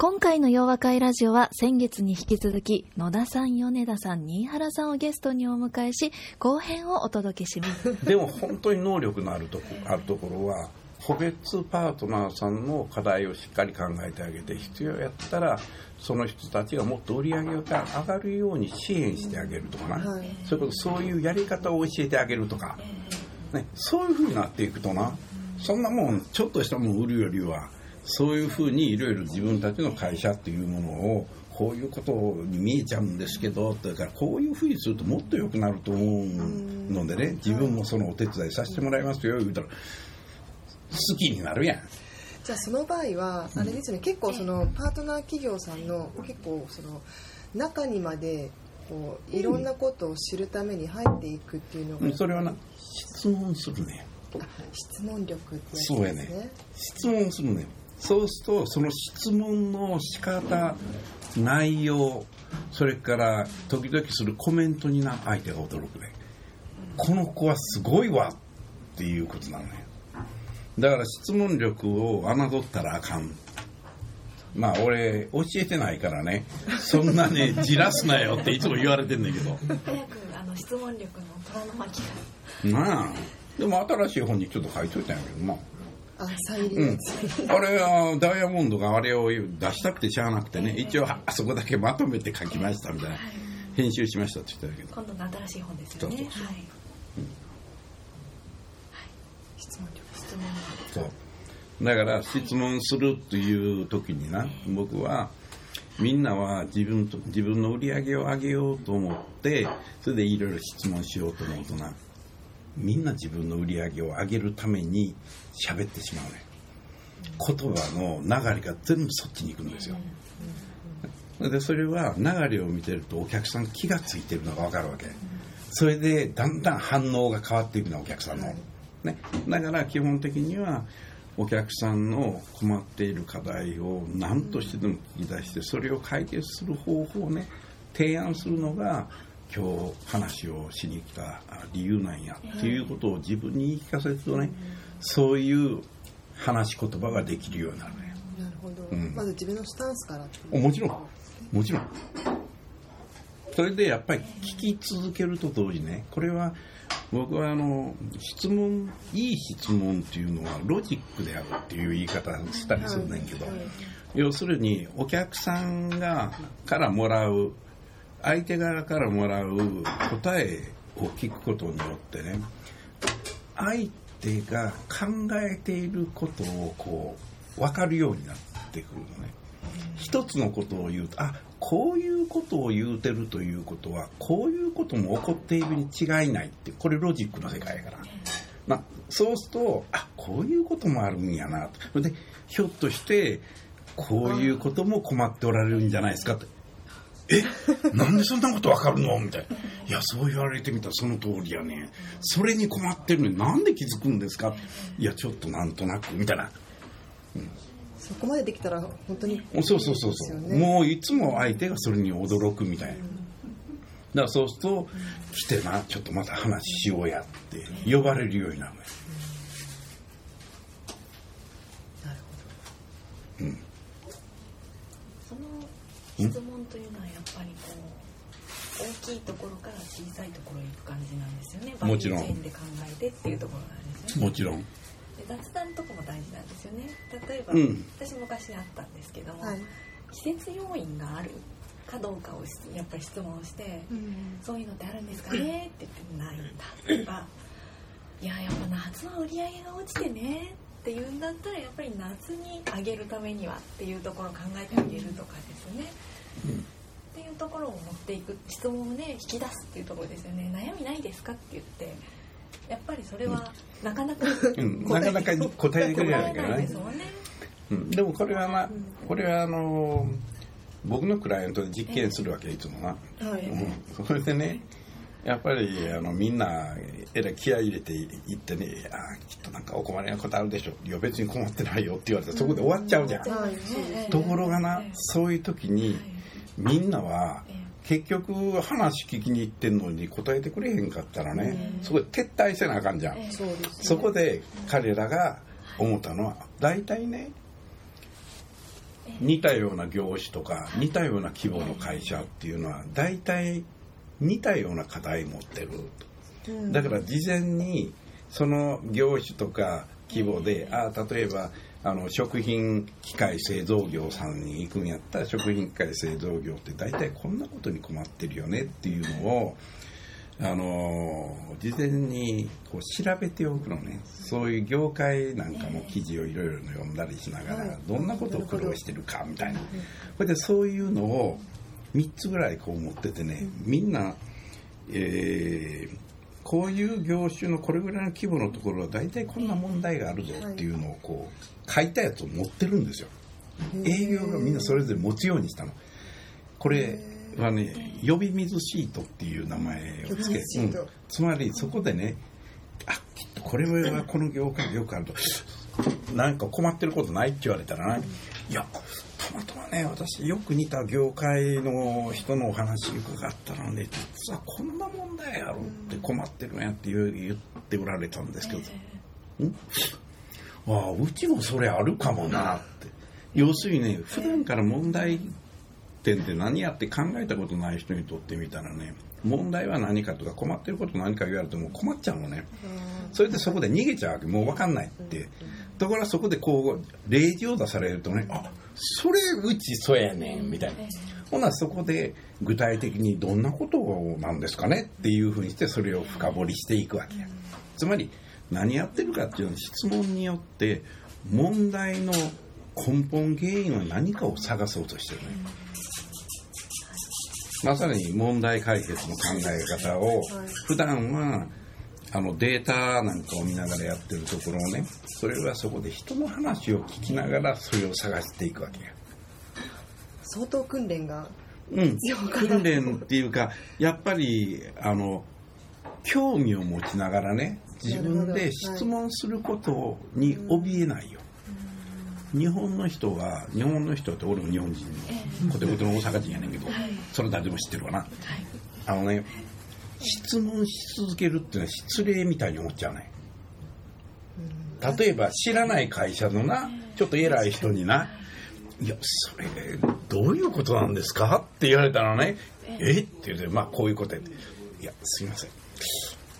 今回の洋和会ラジオは先月に引き続き野田さん米田さん新原さんをゲストにお迎えし後編をお届けします。でも本当に能力のあるとこあるところは個別パートナーさんの課題をしっかり考えてあげて必要やったらその人たちがもっと売り上げが上がるように支援してあげるとかな、はい、それこそそういうやり方を教えてあげるとか、ね、そういうふうになっていくとな。そんなもんちょっとしたもん売るよりはそういうふうにいろいろ自分たちの会社っていうものをこういうことに見えちゃうんですけどだからこういうふうにするともっと良くなると思うのでね自分もそのお手伝いさせてもらいますよ言うたら。好きになるやん。じゃあその場合はあれですね、結構そのパートナー企業さんの結構その中にまでこういろんなことを知るために入っていくっていうのが、うん、それはな質問するね。質問力ってやつですね。そうやね。質問するねそうするとその質問の仕方内容それから時々するコメントにな相手が驚くね。この子はすごいわっていうことなのよだから質問力を侮ったらあかん。まあ俺教えてないからね。そんなね じらすなよっていつも言われてんだけど。早くあの質問力の虎の巻がまあでも新しい本にちょっと書いといたんやけどまああ再利用、うん、あれはダイヤモンドがあれを出したくてしゃあなくてね、一応あそこだけまとめて書きましたみたいな、編集しましたって言ってたけど。今度の新しい本ですよね。はい、質問力質問。そう。だから質問するっていう時にな僕はみんなは自分と自分の売り上げを上げようと思ってそれでいろいろ質問しようと思うとなみんな自分の売り上げを上げるために喋ってしまうね。言葉の流れが全部そっちに行くんですよ。でそれは流れを見てるとお客さん気が付いてるのが分かるわけ。それでだんだん反応が変わっていくのお客さんの、ね、だから基本的にはお客さんの困っている課題を何としてでも聞き出してそれを解決する方法をね提案するのが今日話をしに来た理由なんやっていうことを自分に言い聞かせるとね、そういう話し言葉ができるようになるね。なるほど。うん、まず自分のスタンスからもちろん。もちろん。それでやっぱり聞き続けると同時ね、これは僕はあの質問いい質問っていうのはロジックであるっていう言い方したりするねんけど、要するにお客さんがからもらう相手側からもらう答えを聞くことによってね相手が考えていることをこう分かるようになってくるのね。一つのことを言うとあこういうことを言うてるということはこういうことも起こっているに違いないってこれロジックの世界やから、まあ、そうするとあこういうこともあるんやなと。でひょっとしてこういうことも困っておられるんじゃないですかってえなんでそんなことわかるの？みたいな。いや、そう言われてみたらその通りやね。それに困ってるのになんで気づくんですか？いや、ちょっとなんとなく、みたいな。うん、そこまでできたら本当に、ね、そうそうそうそう。もういつも相手がそれに驚くみたいな。だからそうすると、来てな、ちょっとまた話しようやって呼ばれるようになるのよ。なるほど。うん。その質問というのはやっぱりこう大きいところから小さいところに行く感じなんですよね。もちろん。で考えてっていうところなんですよね。もちろん。雑談とかも大事なんですよね。例えば、うん、私昔あったんですけども、はい、季節要因があるかどうかをやっぱり質問して、うん、そういうのってあるんですかね？って言ってないんだとかいややっぱ夏は売り上げが落ちてねっていうんだったらやっぱり夏にあげるためにはっていうところを考えてあげるとかですね、うん、っていうところを持っていく質問をね引き出すっていうところですよね。悩みないですかって言ってやっぱりそれはなかなか、うん、なかなか答えてくれないからね。うん、でもこれはなこれはあの僕のクライアントで実験するわけいつもな、はい。うん、それでねやっぱりあのみんなえらい気合い入れていってね「あーきっとなんかお困りなことあるでしょ」いや別に困ってないよ」って言われたらそこで終わっちゃうじゃん、はいそうですところがなそういう時にみんなは結局話聞きに行ってんのに答えてくれへんかったらねそこで撤退せなあかんじゃん。そうですそこで彼らが思ったのは大体ね似たような業種とか似たような規模の会社っていうのは大体似たような課題持ってる。とだから事前にその業種とか規模であ例えばあの食品機械製造業さんに行くんやったら食品機械製造業って大体こんなことに困ってるよねっていうのをあの事前にこう調べておくのね。そういう業界なんかも記事をいろいろ読んだりしながらどんなことを苦労してるかみたいな。これでそういうのを3つぐらいこう持っててねみんな、えーこういう業種のこれぐらいの規模のところは大体こんな問題があるぞっていうのをこう書いたやつを持ってるんですよ。営業がみんなそれぞれ持つようにしたの。これはね呼び水シートっていう名前をつけうん。つまりそこでねあきっとこれはこの業界でよくあると。なんか困ってることないって言われたらな。いやたまたまね私よく似た業界の人のお話伺ったので実はこんな問題あるって困ってるんやって言っておられたんですけど、ん？ああうちもそれあるかもなって。要するにね普段から問題点って何やって考えたことない人にとってみたらね問題は何かとか困ってること何か言われても困っちゃうのね。それでそこで逃げちゃうわけ。もう分かんないって。だからそこでこう例示を出されるとねあそれうちそうやねんみたいな。ほなそこで具体的にどんなことなんですかねっていうふうにしてそれを深掘りしていくわけや。つまり何やってるかっていうのは質問によって問題の根本原因は何かを探そうとしてるねまさに問題解決の考え方を普段はあのデータなんかを見ながらやってるところをねそれはそこで人の話を聞きながらそれを探していくわけや。相当訓練がうん。訓練っていうかやっぱりあの興味を持ちながらね自分で質問することに怯えないよ。日本の人は日本の人って俺も日本人のコテコテの大阪人やねんけど、それ誰でも知ってるわな、あのね質問し続けるっていうのは失礼みたいに思っちゃうね例えば知らない会社のなちょっと偉い人にな「いやそれどういうことなんですか?」って言われたらね「えっ?」て言うて「まあこういうことや」って「いやすいません。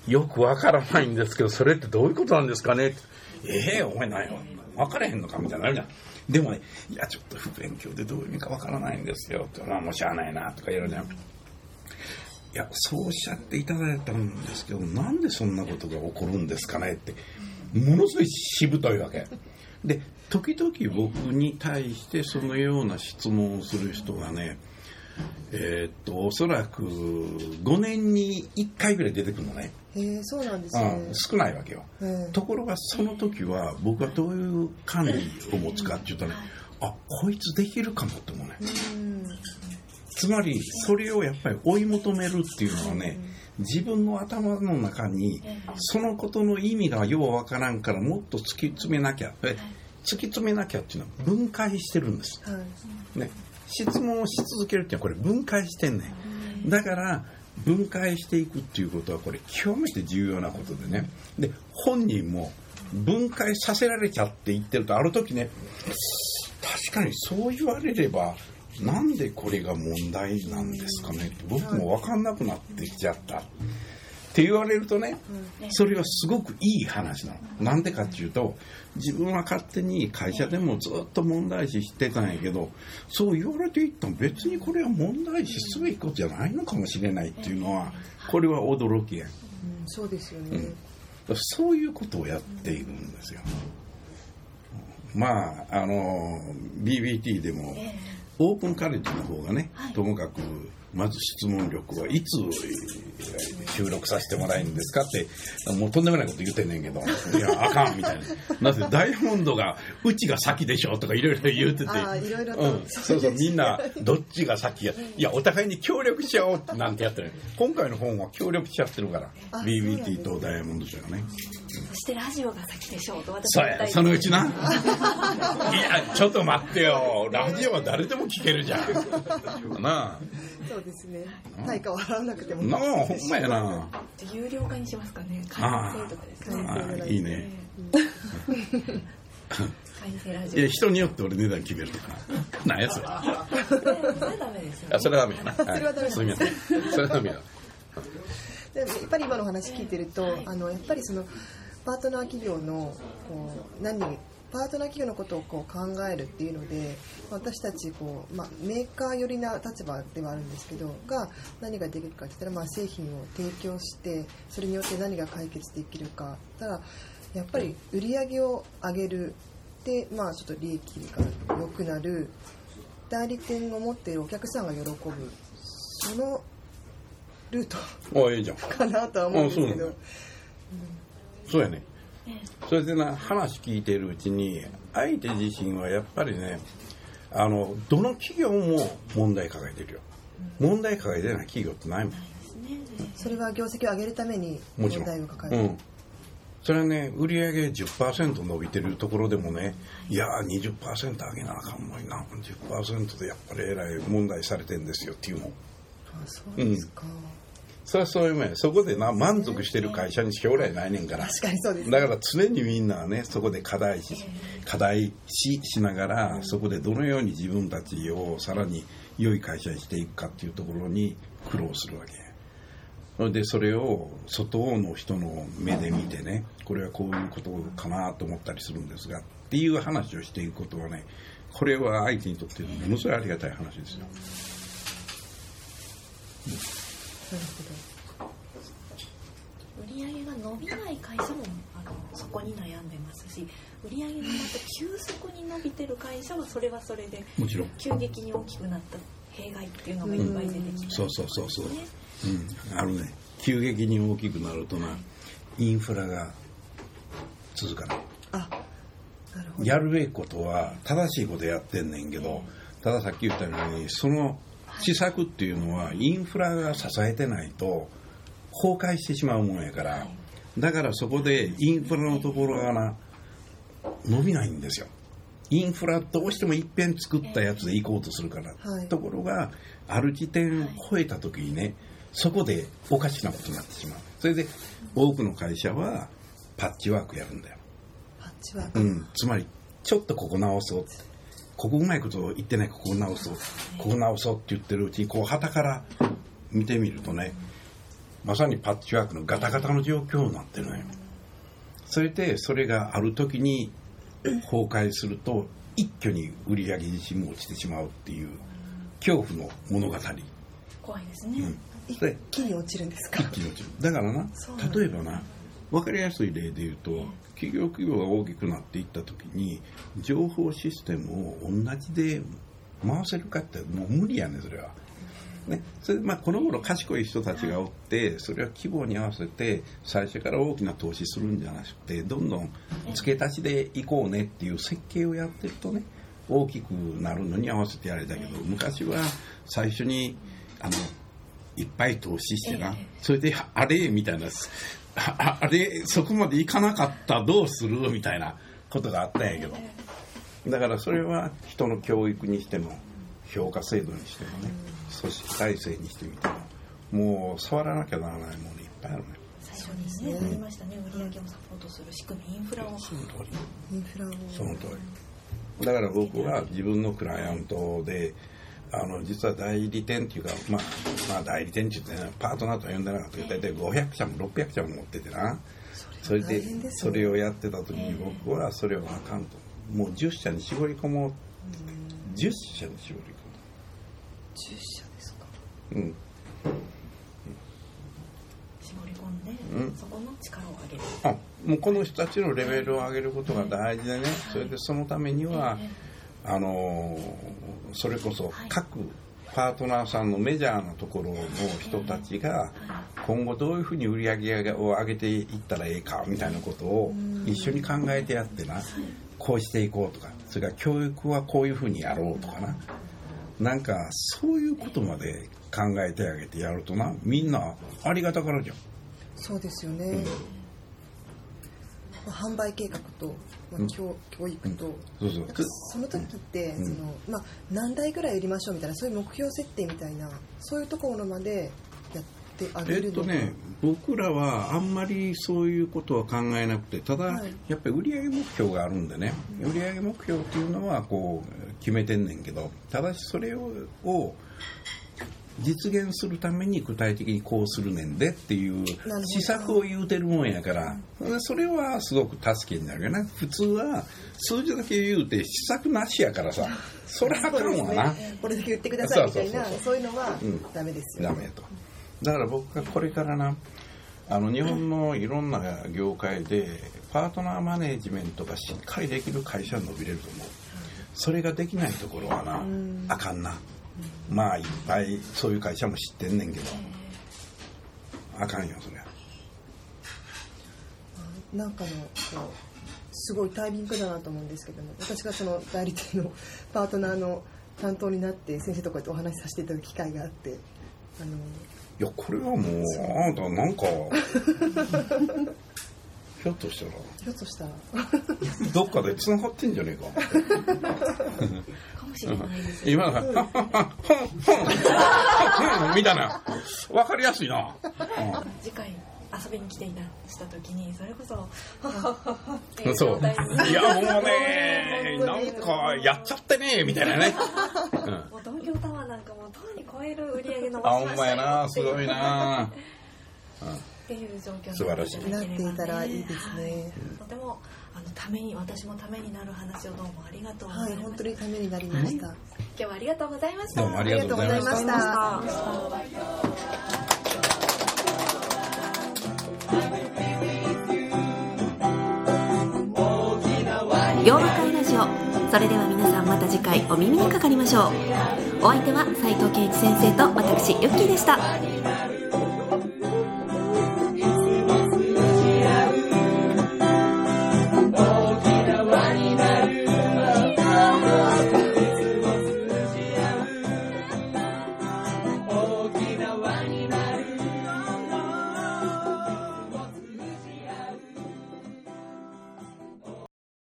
よくわからないんですけどそれってどういうことなんですかね?」って「ええお前何よ分からへんのか?」みたいになるじゃん。でもね「いやちょっと不勉強でどういう意味かわからないんですよ」って「まあもうしゃあないな」とか言うじゃん。いやそうおっしゃっていただいたんですけどなんでそんなことが起こるんですかねってものすごいしぶといわけ。で時々僕に対してそのような質問をする人がねえーっとおそらく5年に1回ぐらい出てくるのね、へえそうなんですね。うん、少ないわけよ。ええところがその時は僕はどういう管理を持つかって言ったら、あこいつできるかもって思うね。うん。つまりそれをやっぱり追い求めるっていうのはね自分の頭の中にそのことの意味がようわからんからもっと突き詰めなきゃえ突き詰めなきゃっていうのは分解してるんです、はい。ね、質問をし続けるっていうのはこれ分解してんねん。だから分解していくっていうことはこれ極めて重要なことでね。で本人も分解させられちゃって言ってるとある時ね確かにそう言われればなんでこれが問題なんですかねって僕も分かんなくなってきちゃったって言われるとねそれはすごくいい話なの。なんでかっていうと自分は勝手に会社でもずっと問題視してたんやけどそう言われていったら別にこれは問題視すべきことじゃないのかもしれないっていうのはこれは驚きや。んうん。そうですよね、そういうことをやっているんですよ。まああの BBT でもオープンカレッジの方がね、はい。ともかくまず質問力はいつ収録させてもらえるんですかってもうとんでもないこと言ってんねんけどいやあかんみたいな。なぜダイヤモンドがうちが先でしょとかいろいろ言うてて。ああいろいろと、うん、そうそうみんなどっちが先や。いやお互いに協力し合おうってなんてやってる今回の本は協力し合ってるから。あ BBT とダイヤモンド社がねそしてラジオが先でしょうと私は言いたいそのうちな。いやちょっと待ってよ。ラジオは誰でも聞けるじゃん。な。あそうですね。対価を払わなくても。なあほんまやな。有料化にしますかね。会あ。員制とかですね。ああいいね。いジオ。や人によって俺値段決めるとか。なんやそれ。あそれそれダメですよ。ねそれはダメやな。それはダメす。みません。それはダメやでもやっぱり今の話聞いてると、あのやっぱりそのパートナー企業のこう何パートナー企業のことをこう考えるっていうので私たちこう、まあ、メーカー寄りな立場ではあるんですけどが何ができるかって言ったら、まあ、製品を提供してそれによって何が解決できるかただやっぱり売り上げを上げるで、まあ、ちょっと利益が良くなる代理店を持っているお客さんが喜ぶそのルートかなとは思うんですけどうん。そうやね。それでな話聞いてるうちに相手自身はやっぱりねあのどの企業も問題抱えてるよ。問題抱えてない企業ってないもん。それは業績を上げるために問題を抱えてる、うん。それはね売上10%伸びてるところでもねい。やー20%上げなあかんのにな10%でやっぱりえらい問題されてんですよっていうの。あそうですか、それはそういうもんやそこでな満足してる会社に将来ないねんから。確かにそうですだから常にみんなねそこで課題し課題ししながらそこでどのように自分たちをさらに良い会社にしていくかっていうところに苦労するわけ。それでそれを外の人の目で見てねこれはこういうことかなと思ったりするんですがっていう話をしていくことはねこれは相手にとってものすごいありがたい話ですよなる売上が伸びない会社もあのそこに悩んでますし売上がまた急速に伸びてる会社はそれはそれでもちろん。急激に大きくなった弊害っていうのがいっぱい出てきてそうそうそうそう。ね。うん、あるね急激に大きくなるとなインフラが続かない。あなるほど。やるべきことは正しいことやってんねんけどたださっき言ったようにその施策っていうのはインフラが支えてないと崩壊してしまうもんやから。だからそこでインフラのところがな伸びないんですよ。インフラどうしてもいっぺん作ったやつで行こうとするから、はい。ところがある時点を超えた時にねそこでおかしなことになってしまう。それで多くの会社はパッチワークやるんだよ。パッチワーク、うん、つまりちょっとここ直そうここうまいこと言ってないここ直そう。ここ直そうって言ってるうちにこう旗から見てみるとねまさにパッチワークのガタガタの状況になってるのよ。それでそれがある時に崩壊すると一挙に売り上げ自身も落ちてしまうっていう恐怖の物語、怖いですね、うん、一で気に落ちるんですか？一気に落ちる。だからな例えばな分かりやすい例で言うと企業企業が大きくなっていった時に情報システムを同じで回せるかってもう無理やねそれは。ね、それでまあこの頃賢い人たちがおってそれは規模に合わせて最初から大きな投資するんじゃなくてどんどん付け足しでいこうねっていう設計をやってるとね大きくなるのに合わせてやれたけど昔は最初にあのいっぱい投資してな。ええ。それであれみたいな。あれそこまでいかなかったどうする？みたいなことがあったんやけど。だからそれは人の教育にしても評価制度にしてもね組織体制にしてみてももう触らなきゃならないものいっぱいあるね。最初にね、ありましたね。売り上げをサポートする仕組みインフラを。その通り。インフラを。その通り。だから僕は自分のクライアントであの実は代理店っていうか、まあ、まあ代理店って言ってねパートナーとは呼んでなかったけど大体500社も600社も持っててな。それでそね。れをやってた時に僕はそれはあかんと。もう10社に絞り込もう。10社に絞り10社ですか。込むうん。絞り込んで、うん。そこの力を上げる。あもうこの人たちのレベルを上げることが大事でね。それでそのためにはあのそれこそ各パートナーさんのメジャーなところの人たちが今後どういうふうに売り上げを上げていったらええかみたいなことを一緒に考えてやってなこうしていこうとかそれから教育はこういうふうにやろうとかな。なんかそういうことまで考えてあげてやるとな。みんなありがたからじゃん。そうですよね、まあ、販売計画と、まあ、教教育と、そうそう。その時って、うん。そのまあ、何台ぐらい売りましょうみたいなそういう目標設定みたいなそういうところまでやってあえげるの？がっとね僕らはあんまりそういうことは考えなくてただ、はい。やっぱり売上目標があるんでね、売上目標っていうのはこう決めてんねんけどただしそれをを実現するために具体的にこうするねんでっていう施策を言うてるもんやから、それはすごく助けになるよな。普通は数字だけ言うて施策なしやからさそれはあかんわな。これだけ言ってくださいみたいなそういうのはうんダメですよ。ね、ダメと。だから僕がこれからなあの日本のいろんな業界でパートナーマネージメントがしっかりできる会社は伸びれると思う。それができないところはなあかんなまあいっぱいそういう会社も知ってんねんけど。あかんよそりゃなんかのこうすごいタイミングだなと思うんですけども私がその代理店のパートナーの担当になって先生とこうやってお話しさせていただく機会があってあのいやこれはもうあなたなんか ひょっとしたらひょっとしたらどっかで繋がってんじゃねえかかもしれないです今のが、みたいな。わかりやすいな。次回遊びに来ていたした時にそれこそははははっていうそう状態に。いや、もうね、なんか、やっちゃってね、みたいなね。うんもう東京タワーなんかもうとうに超える売り上げ伸あ、ほんまやな、すごいな。っていう状況になっていたらいいですね。とてもあのために私もためになる話をどうもありがとうござはいいます、本当にためになりました、今日はありがとうございました。どうもありがとうございました。ありがとうございました。洋和会ラジオ。それでは皆さんまた次回お耳にかかりましょう。お相手は斉藤健一先生と私ユッキーでした